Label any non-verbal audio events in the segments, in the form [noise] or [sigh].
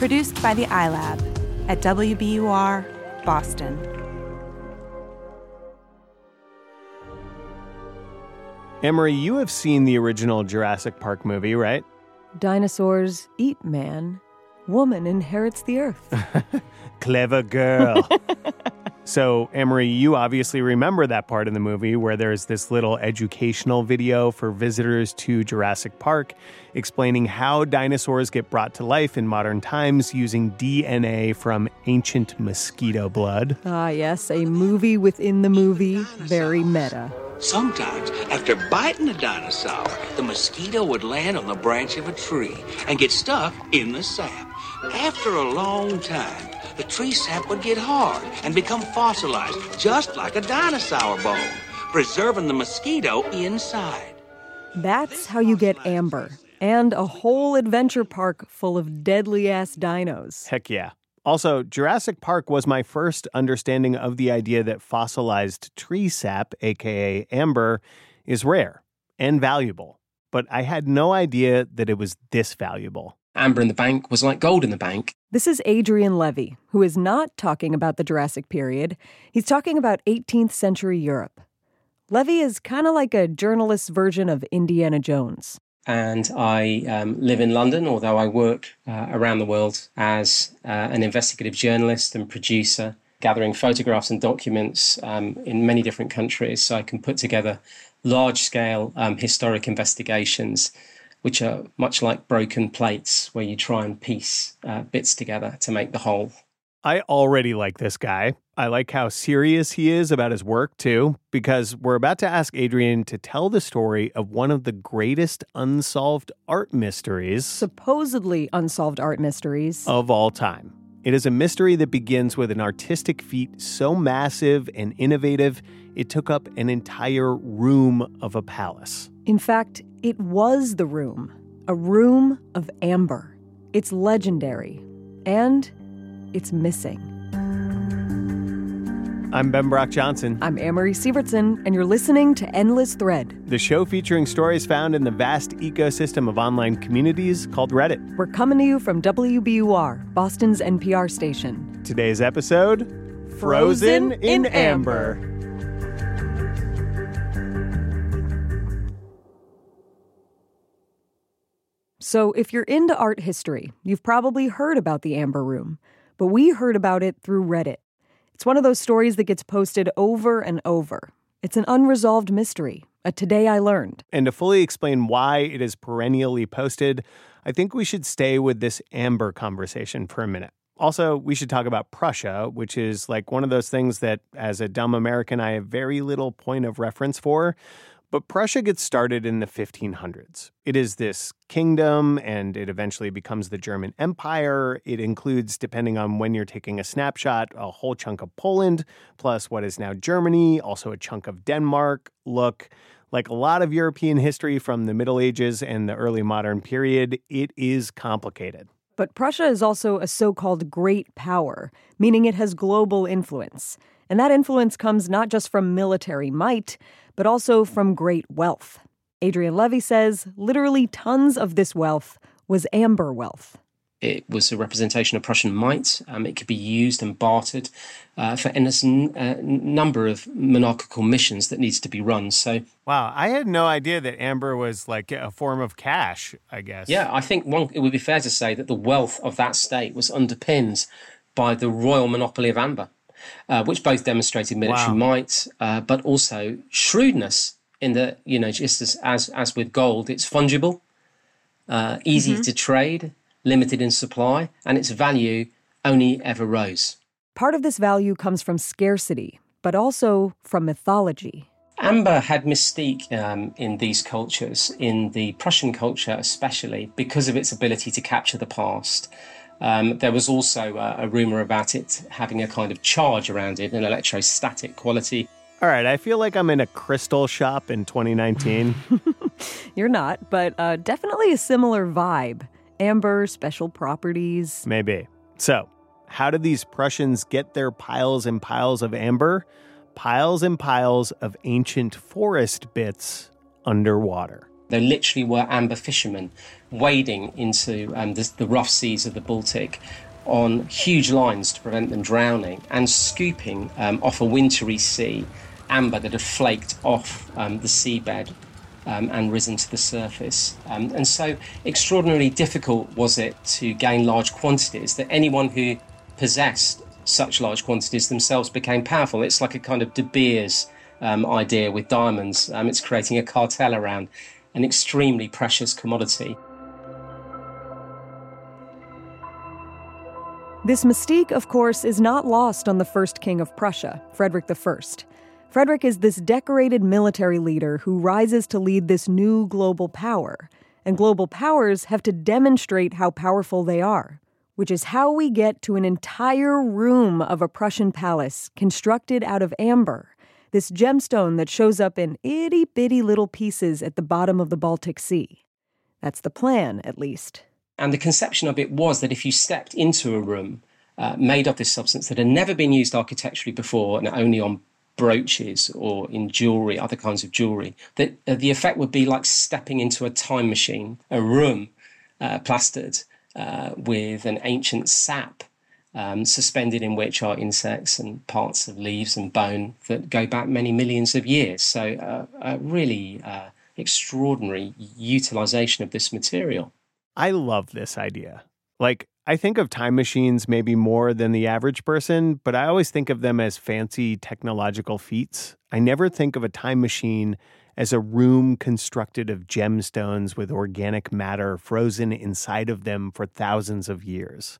Produced by the iLab at WBUR, Boston. Amory, you have seen the original Jurassic Park movie, right? Dinosaurs eat man. Woman inherits the earth. [laughs] Clever girl. [laughs] so, Amory, you obviously remember that part in the movie where there's this little educational video for visitors to Jurassic Park explaining how dinosaurs get brought to life in modern times using DNA from ancient mosquito blood. ah, yes, a movie within the movie. Very meta. Sometimes, after biting a dinosaur, the mosquito would land on the branch of a tree and get stuck in the sap. After a long time, the tree sap would get hard and become fossilized, just like a dinosaur bone, preserving the mosquito inside. That's how you get amber and a whole adventure park full of deadly ass dinos. Heck yeah. Also, Jurassic Park was my first understanding of the idea that fossilized tree sap, aka amber, is rare and valuable. But I had no idea that it was this valuable. Amber in the bank was like gold in the bank. This is Adrian Levy, who is not talking about the Jurassic period. He's talking about 18th century Europe. Levy is kind of like a journalist's version of Indiana Jones. And I um, live in London, although I work uh, around the world as uh, an investigative journalist and producer, gathering photographs and documents um, in many different countries so I can put together large scale um, historic investigations, which are much like broken plates, where you try and piece uh, bits together to make the whole. I already like this guy. I like how serious he is about his work, too, because we're about to ask Adrian to tell the story of one of the greatest unsolved art mysteries Supposedly unsolved art mysteries. of all time. It is a mystery that begins with an artistic feat so massive and innovative, it took up an entire room of a palace. In fact, it was the room a room of amber. It's legendary. And it's missing. I'm Ben Brock Johnson. I'm Amory Sievertson, and you're listening to Endless Thread. The show featuring stories found in the vast ecosystem of online communities called Reddit. We're coming to you from WBUR, Boston's NPR station. Today's episode Frozen in Amber. So, if you're into art history, you've probably heard about the Amber Room, but we heard about it through Reddit. It's one of those stories that gets posted over and over. It's an unresolved mystery, a Today I Learned. And to fully explain why it is perennially posted, I think we should stay with this amber conversation for a minute. Also, we should talk about Prussia, which is like one of those things that, as a dumb American, I have very little point of reference for. But Prussia gets started in the 1500s. It is this kingdom, and it eventually becomes the German Empire. It includes, depending on when you're taking a snapshot, a whole chunk of Poland, plus what is now Germany, also a chunk of Denmark. Look, like a lot of European history from the Middle Ages and the early modern period, it is complicated. But Prussia is also a so called great power, meaning it has global influence. And that influence comes not just from military might, but also from great wealth. Adrian Levy says literally tons of this wealth was amber wealth. It was a representation of Prussian might. Um, it could be used and bartered uh, for endless n- uh, number of monarchical missions that needs to be run. So, Wow, I had no idea that amber was like a form of cash, I guess. yeah, I think one it would be fair to say that the wealth of that state was underpinned by the royal monopoly of amber, uh, which both demonstrated military Wow. might, uh, but also shrewdness. In that, you know, just as as, as with gold, it's fungible, uh, easy to trade, limited in supply, and its value only ever rose. Part of this value comes from scarcity, but also from mythology. Amber had mystique um, in these cultures, in the Prussian culture especially, because of its ability to capture the past. Um, there was also a, a rumor about it having a kind of charge around it, an electrostatic quality. All right, I feel like I'm in a crystal shop in 2019. [laughs] [laughs] You're not, but uh, definitely a similar vibe. Amber, special properties. Maybe. So, how did these Prussians get their piles and piles of amber? Piles and piles of ancient forest bits underwater. There literally were amber fishermen wading into um, the, the rough seas of the Baltic on huge lines to prevent them drowning and scooping um, off a wintry sea amber that had flaked off um, the seabed um, and risen to the surface. Um, and so extraordinarily difficult was it to gain large quantities that anyone who possessed such large quantities themselves became powerful. It's like a kind of De Beers um, idea with diamonds. Um, it's creating a cartel around an extremely precious commodity. This mystique, of course, is not lost on the first king of Prussia, Frederick I. Frederick is this decorated military leader who rises to lead this new global power. And global powers have to demonstrate how powerful they are, which is how we get to an entire room of a Prussian palace constructed out of amber, this gemstone that shows up in itty bitty little pieces at the bottom of the Baltic Sea. That's the plan, at least. And the conception of it was that if you stepped into a room uh, made of this substance that had never been used architecturally before and only on brooches or in jewelry, other kinds of jewelry, that uh, the effect would be like stepping into a time machine, a room uh, plastered uh, with an ancient sap um, suspended in which are insects and parts of leaves and bone that go back many millions of years. So, uh, a really uh, extraordinary utilization of this material. I love this idea. Like, I think of time machines maybe more than the average person, but I always think of them as fancy technological feats. I never think of a time machine as a room constructed of gemstones with organic matter frozen inside of them for thousands of years.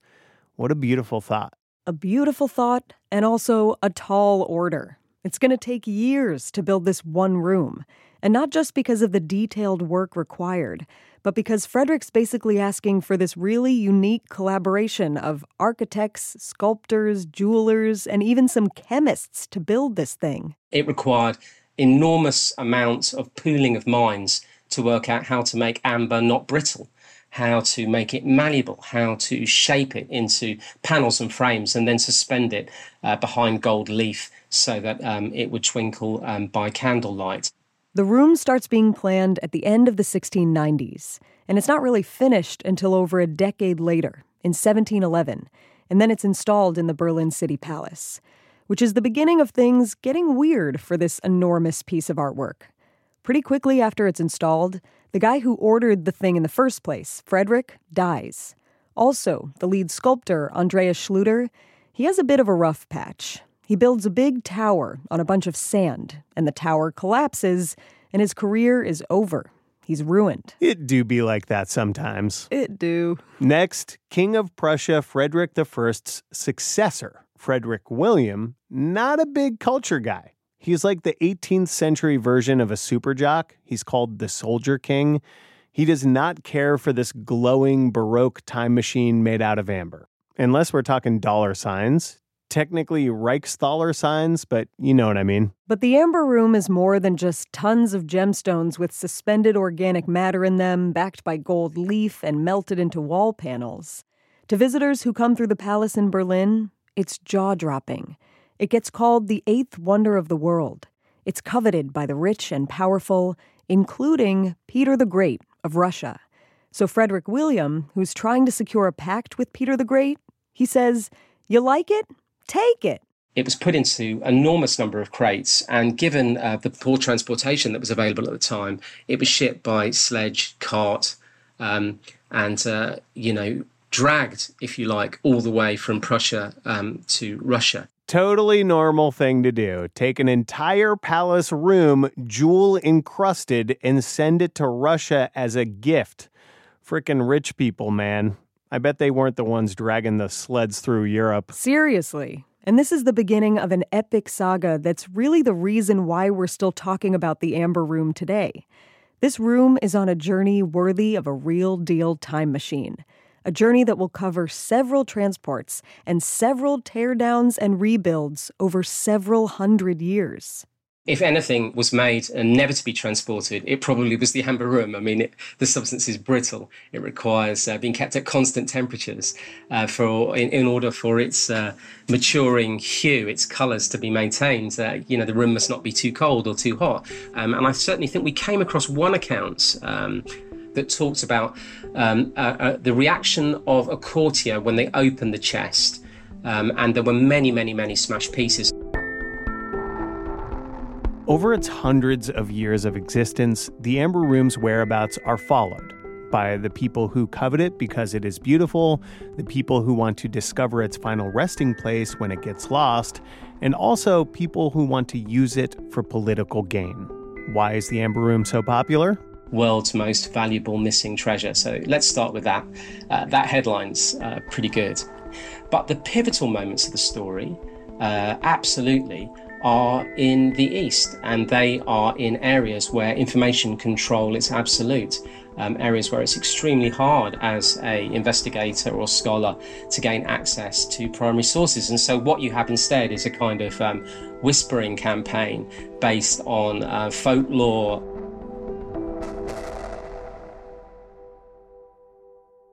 What a beautiful thought. A beautiful thought, and also a tall order. It's going to take years to build this one room, and not just because of the detailed work required but because Frederick's basically asking for this really unique collaboration of architects, sculptors, jewelers, and even some chemists to build this thing. It required enormous amounts of pooling of minds to work out how to make amber not brittle how to make it malleable, how to shape it into panels and frames, and then suspend it uh, behind gold leaf so that um, it would twinkle um, by candlelight. The room starts being planned at the end of the 1690s, and it's not really finished until over a decade later, in 1711, and then it's installed in the Berlin City Palace, which is the beginning of things getting weird for this enormous piece of artwork. Pretty quickly after it's installed, the guy who ordered the thing in the first place, Frederick, dies. Also, the lead sculptor, Andreas Schluter, he has a bit of a rough patch. He builds a big tower on a bunch of sand, and the tower collapses, and his career is over. He's ruined. It do be like that sometimes. It do. Next, King of Prussia Frederick I's successor, Frederick William, not a big culture guy. He's like the 18th century version of a super jock. He's called the Soldier King. He does not care for this glowing Baroque time machine made out of amber. Unless we're talking dollar signs, technically Reichsthaler signs, but you know what I mean. But the Amber Room is more than just tons of gemstones with suspended organic matter in them, backed by gold leaf and melted into wall panels. To visitors who come through the palace in Berlin, it's jaw dropping. It gets called the eighth wonder of the world. It's coveted by the rich and powerful, including Peter the Great of Russia. So, Frederick William, who's trying to secure a pact with Peter the Great, he says, You like it? take it. It was put into enormous number of crates, and given uh, the poor transportation that was available at the time, it was shipped by sledge, cart, um, and uh, you know dragged, if you like, all the way from Prussia um, to Russia. Totally normal thing to do. Take an entire palace room, jewel encrusted, and send it to Russia as a gift. Frickin' rich people, man. I bet they weren't the ones dragging the sleds through Europe. Seriously. And this is the beginning of an epic saga that's really the reason why we're still talking about the Amber Room today. This room is on a journey worthy of a real deal time machine, a journey that will cover several transports and several teardowns and rebuilds over several hundred years. if anything was made and never to be transported, it probably was the amber room. I mean, it, the substance is brittle. It requires uh, being kept at constant temperatures uh, for in, in, order for its uh, maturing hue, its colours to be maintained. Uh, you know, the room must not be too cold or too hot. Um, and I certainly think we came across one account. Um, that talked about um, uh, uh, the reaction of a courtier when they opened the chest, um, and there were many, many, many smashed pieces. Over its hundreds of years of existence, the Amber Room's whereabouts are followed by the people who covet it because it is beautiful, the people who want to discover its final resting place when it gets lost, and also people who want to use it for political gain. Why is the Amber Room so popular? World's most valuable missing treasure. So let's start with that. Uh, that headline's uh, pretty good. But the pivotal moments of the story, uh, absolutely, are in the east and they are in areas where information control is absolute um, areas where it's extremely hard as a investigator or scholar to gain access to primary sources and so what you have instead is a kind of um, whispering campaign based on uh, folklore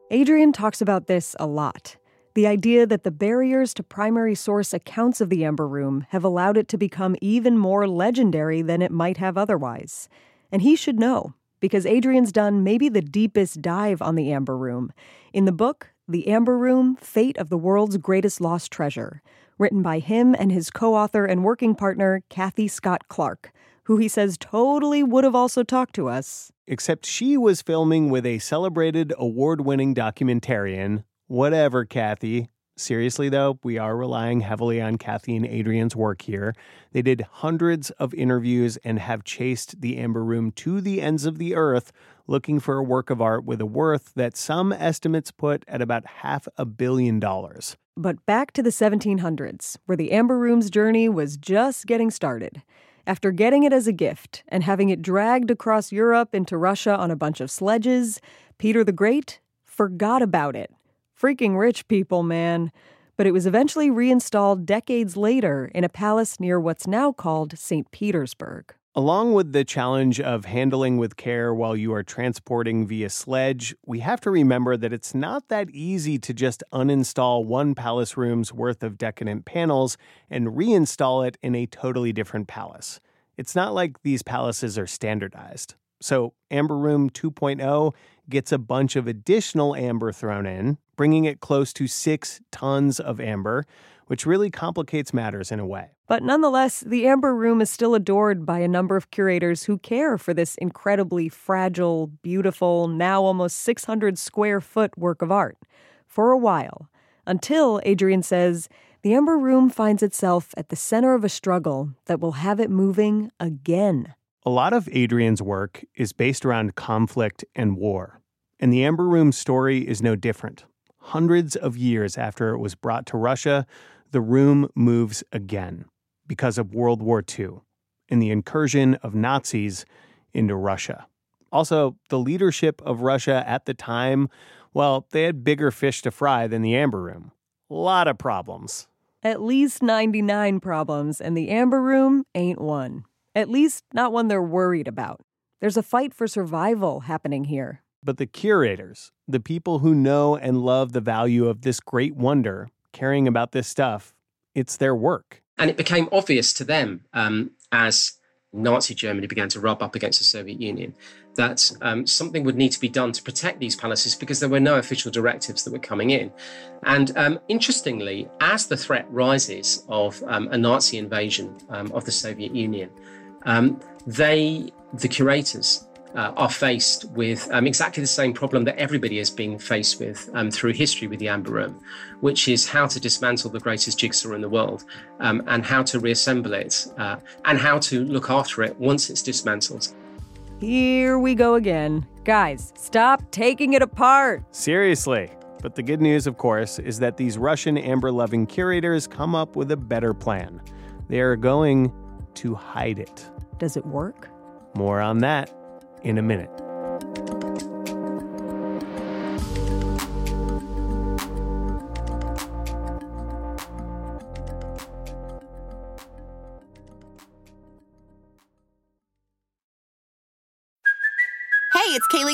Adrian talks about this a lot the idea that the barriers to primary source accounts of the Amber Room have allowed it to become even more legendary than it might have otherwise. And he should know, because Adrian's done maybe the deepest dive on the Amber Room. In the book, The Amber Room Fate of the World's Greatest Lost Treasure, written by him and his co author and working partner, Cathy Scott Clark, who he says totally would have also talked to us. Except she was filming with a celebrated award winning documentarian Whatever, Cathy. Seriously, though, we are relying heavily on Cathy and Adrian's work here. They did hundreds of interviews and have chased the Amber Room to the ends of the earth looking for a work of art with a worth that some estimates put at about half a billion dollars. But back to the 1700s, where the Amber Room's journey was just getting started. After getting it as a gift and having it dragged across Europe into Russia on a bunch of sledges, Peter the Great forgot about it Freaking rich people, man. But it was eventually reinstalled decades later in a palace near what's now called St. Petersburg. Along with the challenge of handling with care while you are transporting via sledge, we have to remember that it's not that easy to just uninstall one palace room's worth of decadent panels and reinstall it in a totally different palace. It's not like these palaces are standardized. So, Amber Room 2.0 gets a bunch of additional amber thrown in, bringing it close to six tons of amber, which really complicates matters in a way. But nonetheless, the Amber Room is still adored by a number of curators who care for this incredibly fragile, beautiful, now almost 600 square foot work of art. For a while. Until, Adrian says, the Amber Room finds itself at the center of a struggle that will have it moving again. A lot of Adrian's work is based around conflict and war, and the Amber Room story is no different. Hundreds of years after it was brought to Russia, the room moves again because of World War II and the incursion of Nazis into Russia. Also, the leadership of Russia at the time, well, they had bigger fish to fry than the Amber Room. A lot of problems. At least 99 problems, and the Amber Room ain't one. At least, not one they're worried about. There's a fight for survival happening here. But the curators, the people who know and love the value of this great wonder, caring about this stuff, it's their work. And it became obvious to them um, as Nazi Germany began to rub up against the Soviet Union that um, something would need to be done to protect these palaces because there were no official directives that were coming in. And um, interestingly, as the threat rises of um, a Nazi invasion um, of the Soviet Union, um, they, the curators, uh, are faced with um, exactly the same problem that everybody has been faced with um, through history with the Amber Room, which is how to dismantle the greatest jigsaw in the world um, and how to reassemble it uh, and how to look after it once it's dismantled. Here we go again. Guys, stop taking it apart. Seriously. But the good news, of course, is that these Russian amber loving curators come up with a better plan. They are going to hide it. Does it work? More on that in a minute.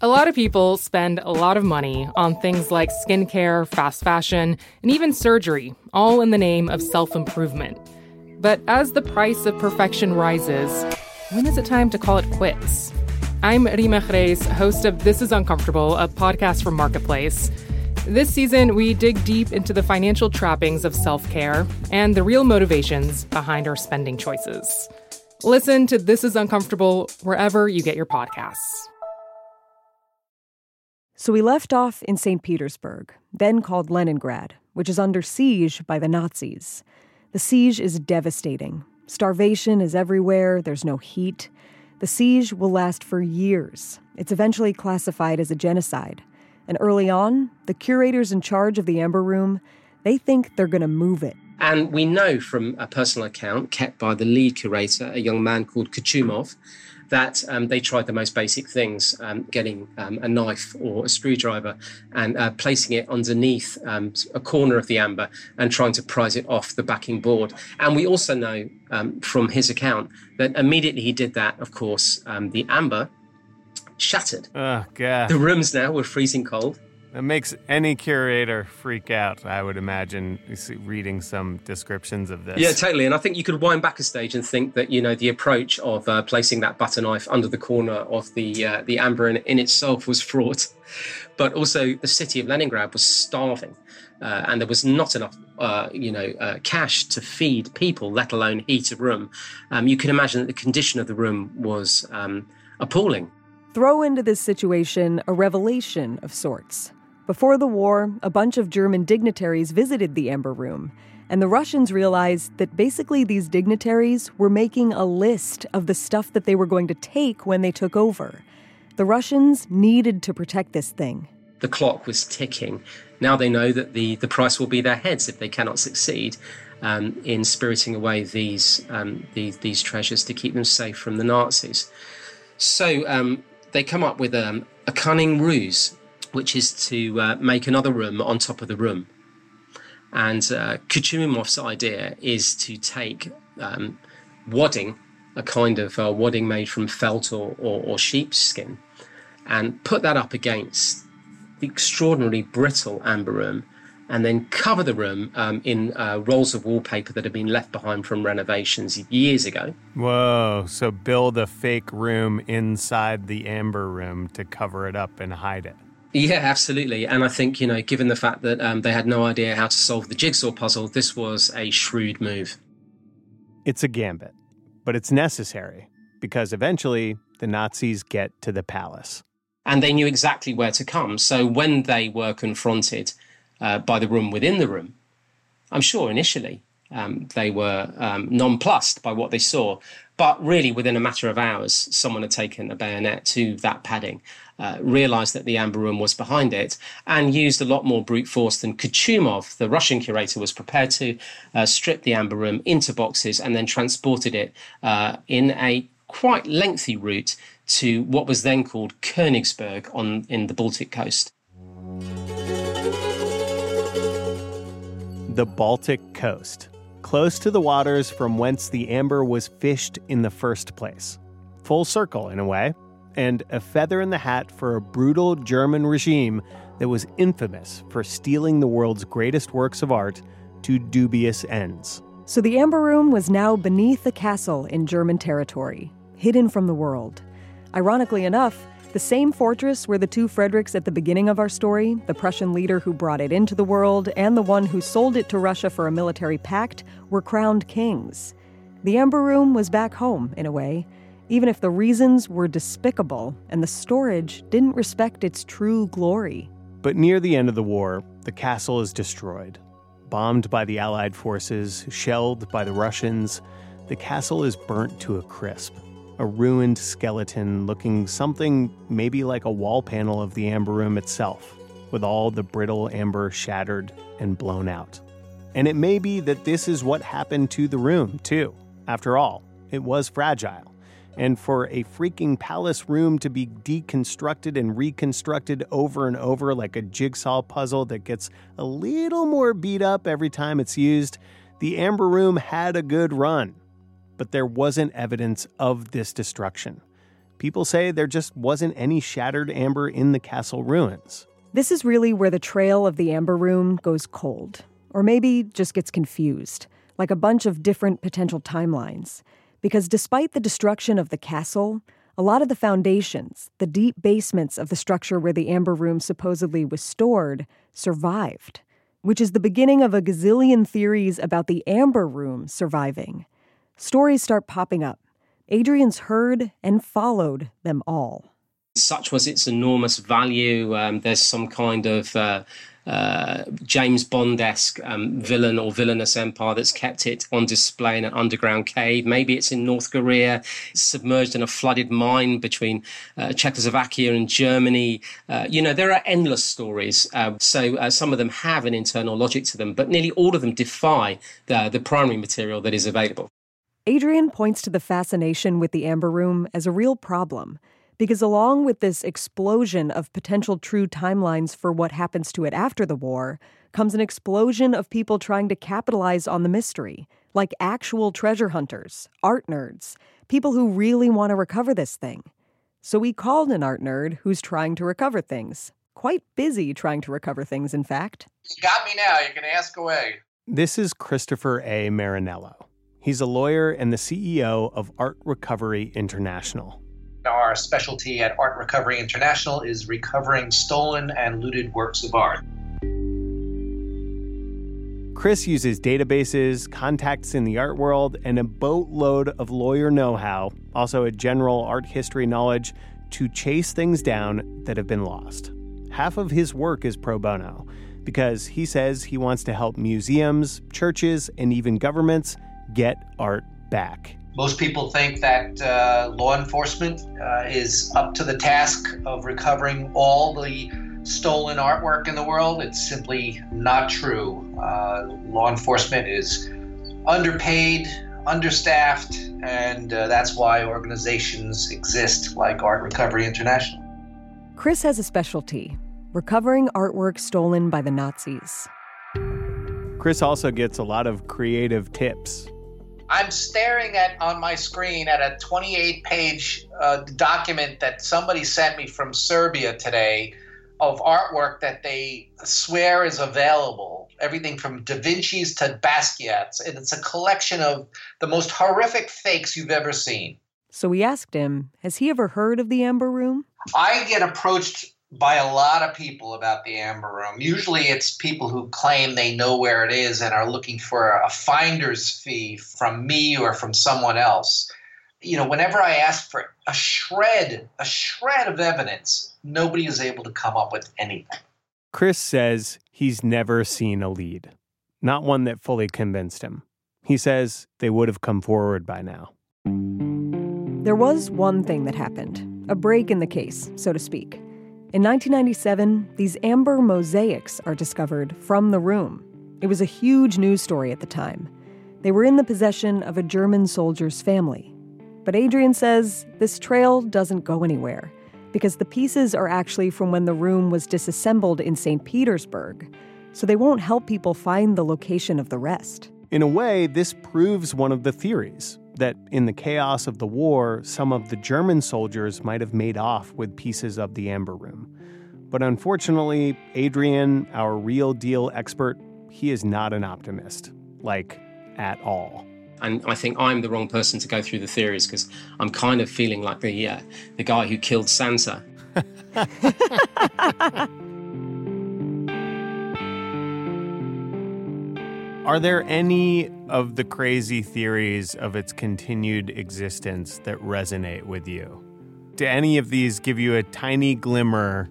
A lot of people spend a lot of money on things like skincare, fast fashion, and even surgery, all in the name of self improvement. But as the price of perfection rises, when is it time to call it quits? I'm Reema Khrais, host of This Is Uncomfortable, a podcast from Marketplace. This season, we dig deep into the financial trappings of self care and the real motivations behind our spending choices. Listen to This Is Uncomfortable wherever you get your podcasts. So we left off in St. Petersburg, then called Leningrad, which is under siege by the Nazis. The siege is devastating. Starvation is everywhere, there's no heat. The siege will last for years. It's eventually classified as a genocide. And early on, the curators in charge of the Amber Room, they think they're going to move it. And we know from a personal account kept by the lead curator, a young man called Kuchumov, that um, they tried the most basic things, um, getting um, a knife or a screwdriver and uh, placing it underneath um, a corner of the amber and trying to prise it off the backing board. And we also know um, from his account that immediately he did that, of course, um, the amber shattered. Oh, God. The rooms now were freezing cold. That makes any curator freak out, I would imagine, reading some descriptions of this. Yeah, totally. And I think you could wind back a stage and think that, you know, the approach of uh, placing that butter knife under the corner of the, uh, the amber in, in itself was fraught. But also, the city of Leningrad was starving. Uh, and there was not enough, uh, you know, uh, cash to feed people, let alone heat a room. Um, you can imagine that the condition of the room was um, appalling. Throw into this situation a revelation of sorts. Before the war, a bunch of German dignitaries visited the Amber Room, and the Russians realized that basically these dignitaries were making a list of the stuff that they were going to take when they took over. The Russians needed to protect this thing. The clock was ticking. Now they know that the, the price will be their heads if they cannot succeed um, in spiriting away these, um, these, these treasures to keep them safe from the Nazis. So um, they come up with um, a cunning ruse which is to uh, make another room on top of the room. And uh, Kuchumov's idea is to take um, wadding, a kind of uh, wadding made from felt or, or, or sheepskin, and put that up against the extraordinarily brittle amber room, and then cover the room um, in uh, rolls of wallpaper that had been left behind from renovations years ago. Whoa, so build a fake room inside the amber room to cover it up and hide it. Yeah, absolutely. And I think, you know, given the fact that um, they had no idea how to solve the jigsaw puzzle, this was a shrewd move. It's a gambit, but it's necessary because eventually the Nazis get to the palace. And they knew exactly where to come. So when they were confronted uh, by the room within the room, I'm sure initially um, they were um, nonplussed by what they saw. But really, within a matter of hours, someone had taken a bayonet to that padding, uh, realized that the amber room was behind it, and used a lot more brute force than Kuchumov, the Russian curator, was prepared to, uh, strip the amber room into boxes and then transported it uh, in a quite lengthy route to what was then called Königsberg on in the Baltic coast. The Baltic coast close to the waters from whence the amber was fished in the first place. Full circle, in a way, and a feather in the hat for a brutal German regime that was infamous for stealing the world's greatest works of art to dubious ends. So the Amber Room was now beneath a castle in German territory, hidden from the world. Ironically enough, the same fortress where the two Fredericks at the beginning of our story, the Prussian leader who brought it into the world and the one who sold it to Russia for a military pact, were crowned kings. The Amber Room was back home, in a way, even if the reasons were despicable and the storage didn't respect its true glory. But near the end of the war, the castle is destroyed. Bombed by the Allied forces, shelled by the Russians, the castle is burnt to a crisp. a ruined skeleton looking something maybe like a wall panel of the amber room itself, with all the brittle amber shattered and blown out. And it may be that this is what happened to the room, too. After all, it was fragile. And for a freaking palace room to be deconstructed and reconstructed over and over like a jigsaw puzzle that gets a little more beat up every time it's used, the Amber Room had a good run. But there wasn't evidence of this destruction. People say there just wasn't any shattered amber in the castle ruins. This is really where the trail of the Amber Room goes cold, or maybe just gets confused, like a bunch of different potential timelines. Because despite the destruction of the castle, a lot of the foundations, the deep basements of the structure where the Amber Room supposedly was stored, survived, which is the beginning of a gazillion theories about the Amber Room surviving. Stories start popping up. Adrian's heard and followed them all. Such was its enormous value. Um, there's some kind of uh, uh, James Bond esque um, villain or villainous empire that's kept it on display in an underground cave. Maybe it's in North Korea, submerged in a flooded mine between uh, Czechoslovakia and Germany. Uh, you know, there are endless stories. Uh, so uh, some of them have an internal logic to them, but nearly all of them defy the, the primary material that is available. Adrian points to the fascination with the Amber Room as a real problem. Because along with this explosion of potential true timelines for what happens to it after the war, comes an explosion of people trying to capitalize on the mystery, like actual treasure hunters, art nerds, people who really want to recover this thing. So we called an art nerd who's trying to recover things. Quite busy trying to recover things, in fact. You got me now. You can ask away. This is Christopher A. Marinello. He's a lawyer and the CEO of Art Recovery International. Our specialty at Art Recovery International is recovering stolen and looted works of art. Chris uses databases, contacts in the art world, and a boatload of lawyer know how, also a general art history knowledge, to chase things down that have been lost. Half of his work is pro bono because he says he wants to help museums, churches, and even governments get art back. Most people think that uh, law enforcement uh, is up to the task of recovering all the stolen artwork in the world. It's simply not true. Uh, law enforcement is underpaid, understaffed, and uh, that's why organizations exist like Art Recovery International. Chris has a specialty recovering artwork stolen by the Nazis. Chris also gets a lot of creative tips I'm staring at on my screen at a 28 page uh, document that somebody sent me from Serbia today of artwork that they swear is available. Everything from Da Vinci's to Basquiat's. And it's a collection of the most horrific fakes you've ever seen. So we asked him, has he ever heard of the Amber Room? I get approached by a lot of people about the Amber Room. Usually it's people who claim they know where it is and are looking for a finder's fee from me or from someone else. You know, whenever I ask for a shred, a shred of evidence, nobody is able to come up with anything. Chris says he's never seen a lead, not one that fully convinced him. He says they would have come forward by now. There was one thing that happened, a break in the case, so to speak. In 1997, these amber mosaics are discovered from the room. It was a huge news story at the time. They were in the possession of a German soldier's family. But Adrian says this trail doesn't go anywhere because the pieces are actually from when the room was disassembled in St. Petersburg, so they won't help people find the location of the rest. In a way, this proves one of the theories that in the chaos of the war, some of the German soldiers might have made off with pieces of the Amber Room. But unfortunately, Adrian, our real deal expert, he is not an optimist, like at all. And I think I'm the wrong person to go through the theories because I'm kind of feeling like the uh, the guy who killed Santa. [laughs] Are there any of the crazy theories of its continued existence that resonate with you? Do any of these give you a tiny glimmer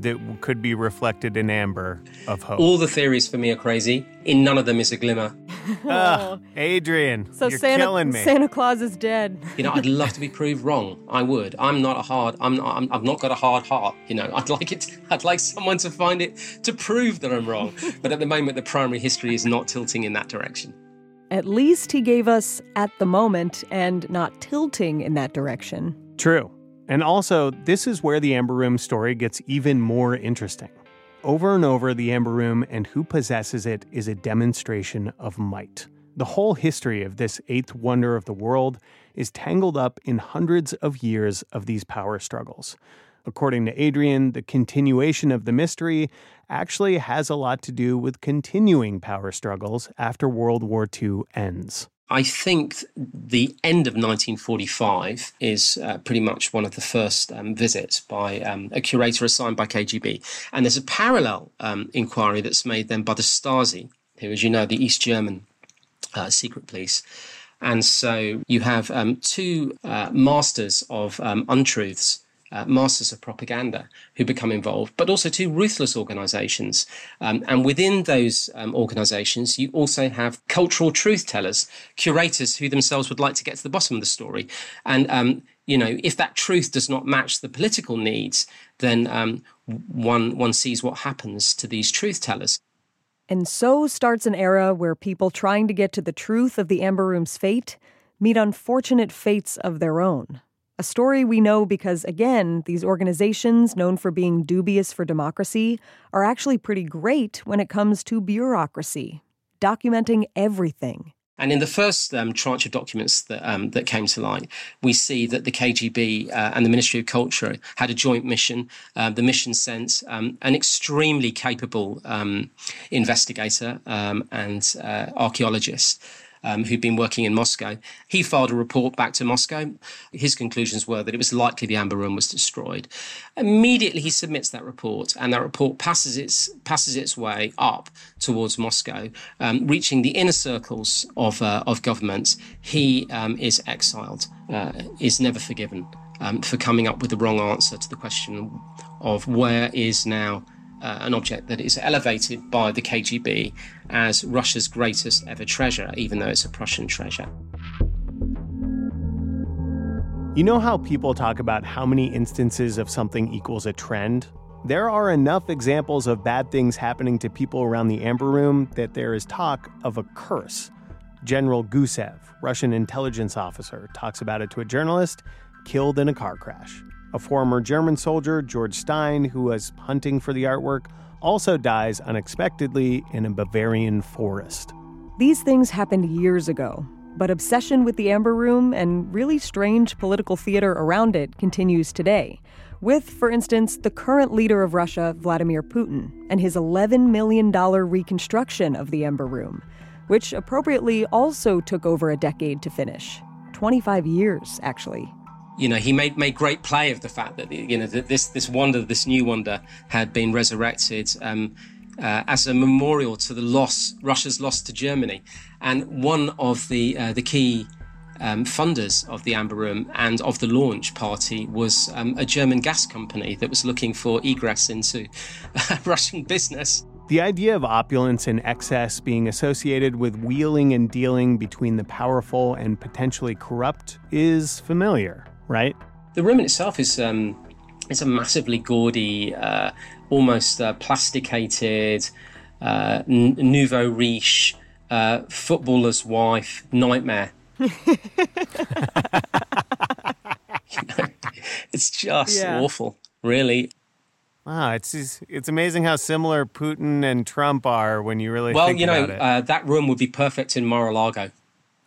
that could be reflected in amber of hope? All the theories for me are crazy. In none of them is a glimmer. Ugh, [laughs] ah, Adrian, So you're Santa killing me. Santa Claus is dead. You know, I'd love to be proved wrong. I would. I'm not a hard. I'm not. I'm, I've not got a hard heart. You know, I'd like it. I'd like someone to find it to prove that I'm wrong. But at the moment, the primary history is not tilting in that direction. At least he gave us at the moment and not tilting in that direction. True. And also, this is where the Amber Room story gets even more interesting. Over and over, the Amber Room and who possesses it is a demonstration of might. The whole history of this eighth wonder of the world is tangled up in hundreds of years of these power struggles. According to Adrian, the continuation of the mystery actually has a lot to do with continuing power struggles after World War II ends. I think the end of 1945 is uh, pretty much one of the first um, visits by um, a curator assigned by KGB. And there's a parallel um, inquiry that's made then by the Stasi, who, as you know, the East German uh, secret police. And so you have um, two uh, masters of um, untruths uh, masters of propaganda who become involved, but also two ruthless organizations. Um, and within those um, organizations, you also have cultural truth tellers, curators who themselves would like to get to the bottom of the story. And, um, you know, if that truth does not match the political needs, then um, one, one sees what happens to these truth tellers. And so starts an era where people trying to get to the truth of the Amber Room's fate meet unfortunate fates of their own. A story we know because, again, these organizations known for being dubious for democracy are actually pretty great when it comes to bureaucracy, documenting everything. And in the first um, tranche of documents that um, that came to light, we see that the KGB uh, and the Ministry of Culture had a joint mission. Uh, the mission sent um, an extremely capable um, investigator um, and uh, archaeologist um, who'd been working in Moscow. He filed a report back to Moscow. His conclusions were that it was likely the Amber Room was destroyed. Immediately, he submits that report, and that report passes its passes its way up towards Moscow, um, reaching the inner circles of uh, of government. He um, is exiled, uh, is never forgiven. Um, for coming up with the wrong answer to the question of where is now uh, an object that is elevated by the KGB as Russia's greatest ever treasure, even though it's a Prussian treasure. You know how people talk about how many instances of something equals a trend? There are enough examples of bad things happening to people around the Amber Room that there is talk of a curse. General Gusev, Russian intelligence officer, talks about it to a journalist killed in a car crash. A former German soldier, George Stein, who was hunting for the artwork, also dies unexpectedly in a Bavarian forest. These things happened years ago, but obsession with the Amber Room and really strange political theater around it continues today. With, for instance, the current leader of Russia, Vladimir Putin, and his $11 million reconstruction of the Amber Room, which appropriately also took over a decade to finish 25 years, actually you know, he made made great play of the fact that you know that this this wonder, this new wonder, had been resurrected um, uh, as a memorial to the loss Russia's loss to Germany, and one of the uh, the key um, funders of the Amber Room and of the launch party was um, a German gas company that was looking for egress into [laughs] Russian business. The idea of opulence and excess being associated with wheeling and dealing between the powerful and potentially corrupt is familiar right? The room in itself is um, it's a massively gaudy, uh, almost uh, plasticated, uh, n- nouveau riche, uh, footballer's wife nightmare. [laughs] it's just yeah. awful, really. Wow, it's it's amazing how similar Putin and Trump are when you really well, you know, uh, that room would be perfect in Mar-a-Lago.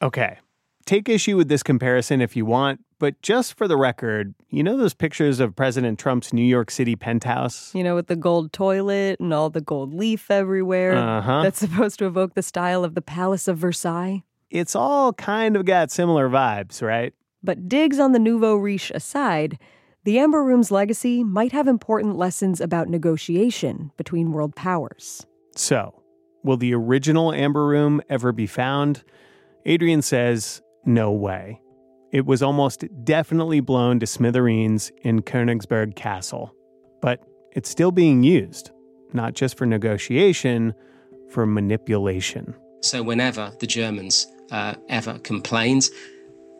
Okay, take issue with this comparison if you want, but just for the record, you know those pictures of President Trump's New York City penthouse? You know, with the gold toilet and all the gold leaf everywhere. Uh-huh. That's supposed to evoke the style of the Palace of Versailles. It's all kind of got similar vibes, right? But digs on the nouveau riche aside, the Amber Room's legacy might have important lessons about negotiation between world powers. So, will the original Amber Room ever be found? Adrian says, no way. It was almost definitely blown to smithereens in Königsberg Castle. But it's still being used, not just for negotiation, for manipulation. So whenever the Germans uh, ever complained,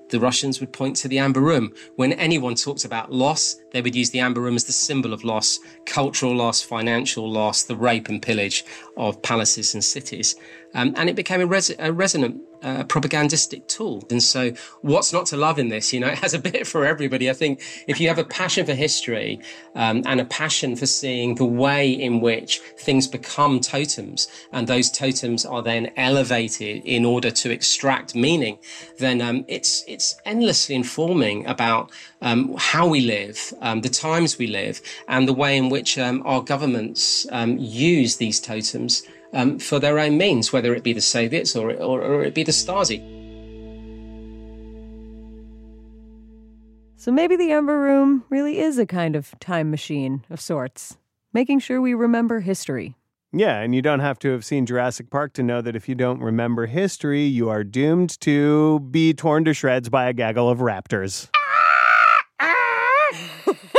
the Russians would point to the Amber Room. When anyone talked about loss, they would use the Amber Room as the symbol of loss, cultural loss, financial loss, the rape and pillage of palaces and cities. Um, and it became a, res- a resonant propagandistic tool. And so, what's not to love in this? You know, [laughs] it has a bit for everybody. I think if you have a passion for history um, and a passion for seeing the way in which things become totems, and those totems are then elevated in order to extract meaning, then um, it's it's endlessly informing about um, how we live, um, the times we live, and the way in which um, our governments um, use these totems um, for their own means, whether it be the Soviets or, or, or it be the Stasi. So maybe the Amber Room really is a kind of time machine of sorts, making sure we remember history. Yeah, and you don't have to have seen Jurassic Park to know that if you don't remember history, you are doomed to be torn to shreds by a gaggle of raptors. [laughs]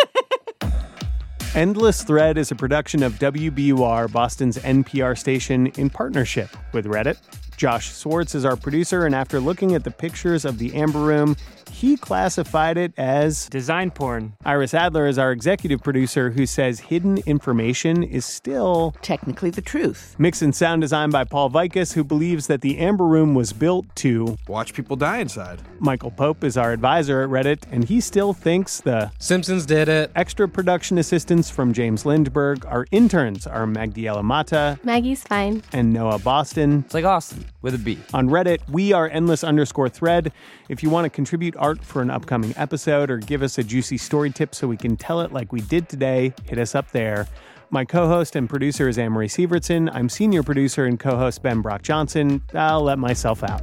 Endless Thread is a production of WBUR, Boston's NPR station, in partnership with Reddit. Josh Swartz is our producer, and after looking at the pictures of the Amber Room, he classified it as design porn. Iris Adler is our executive producer who says hidden information is still technically the truth. Mix and sound design by Paul Vaitkus, who believes that the Amber Room was built to watch people die inside. Michael Pope is our advisor at Reddit, and he still thinks the Simpsons did it. Extra production assistance from James Lindberg. Our interns are Magdiela Mata, Maggie's fine, and Noah Boston. It's like Austin with a B. On Reddit, we are endless underscore thread. If you want to contribute art for an upcoming episode or give us a juicy story tip so we can tell it like we did today, hit us up there. My co host and producer is Amory Sievertson. I'm senior producer and co host Ben Brock Johnson. I'll let myself out.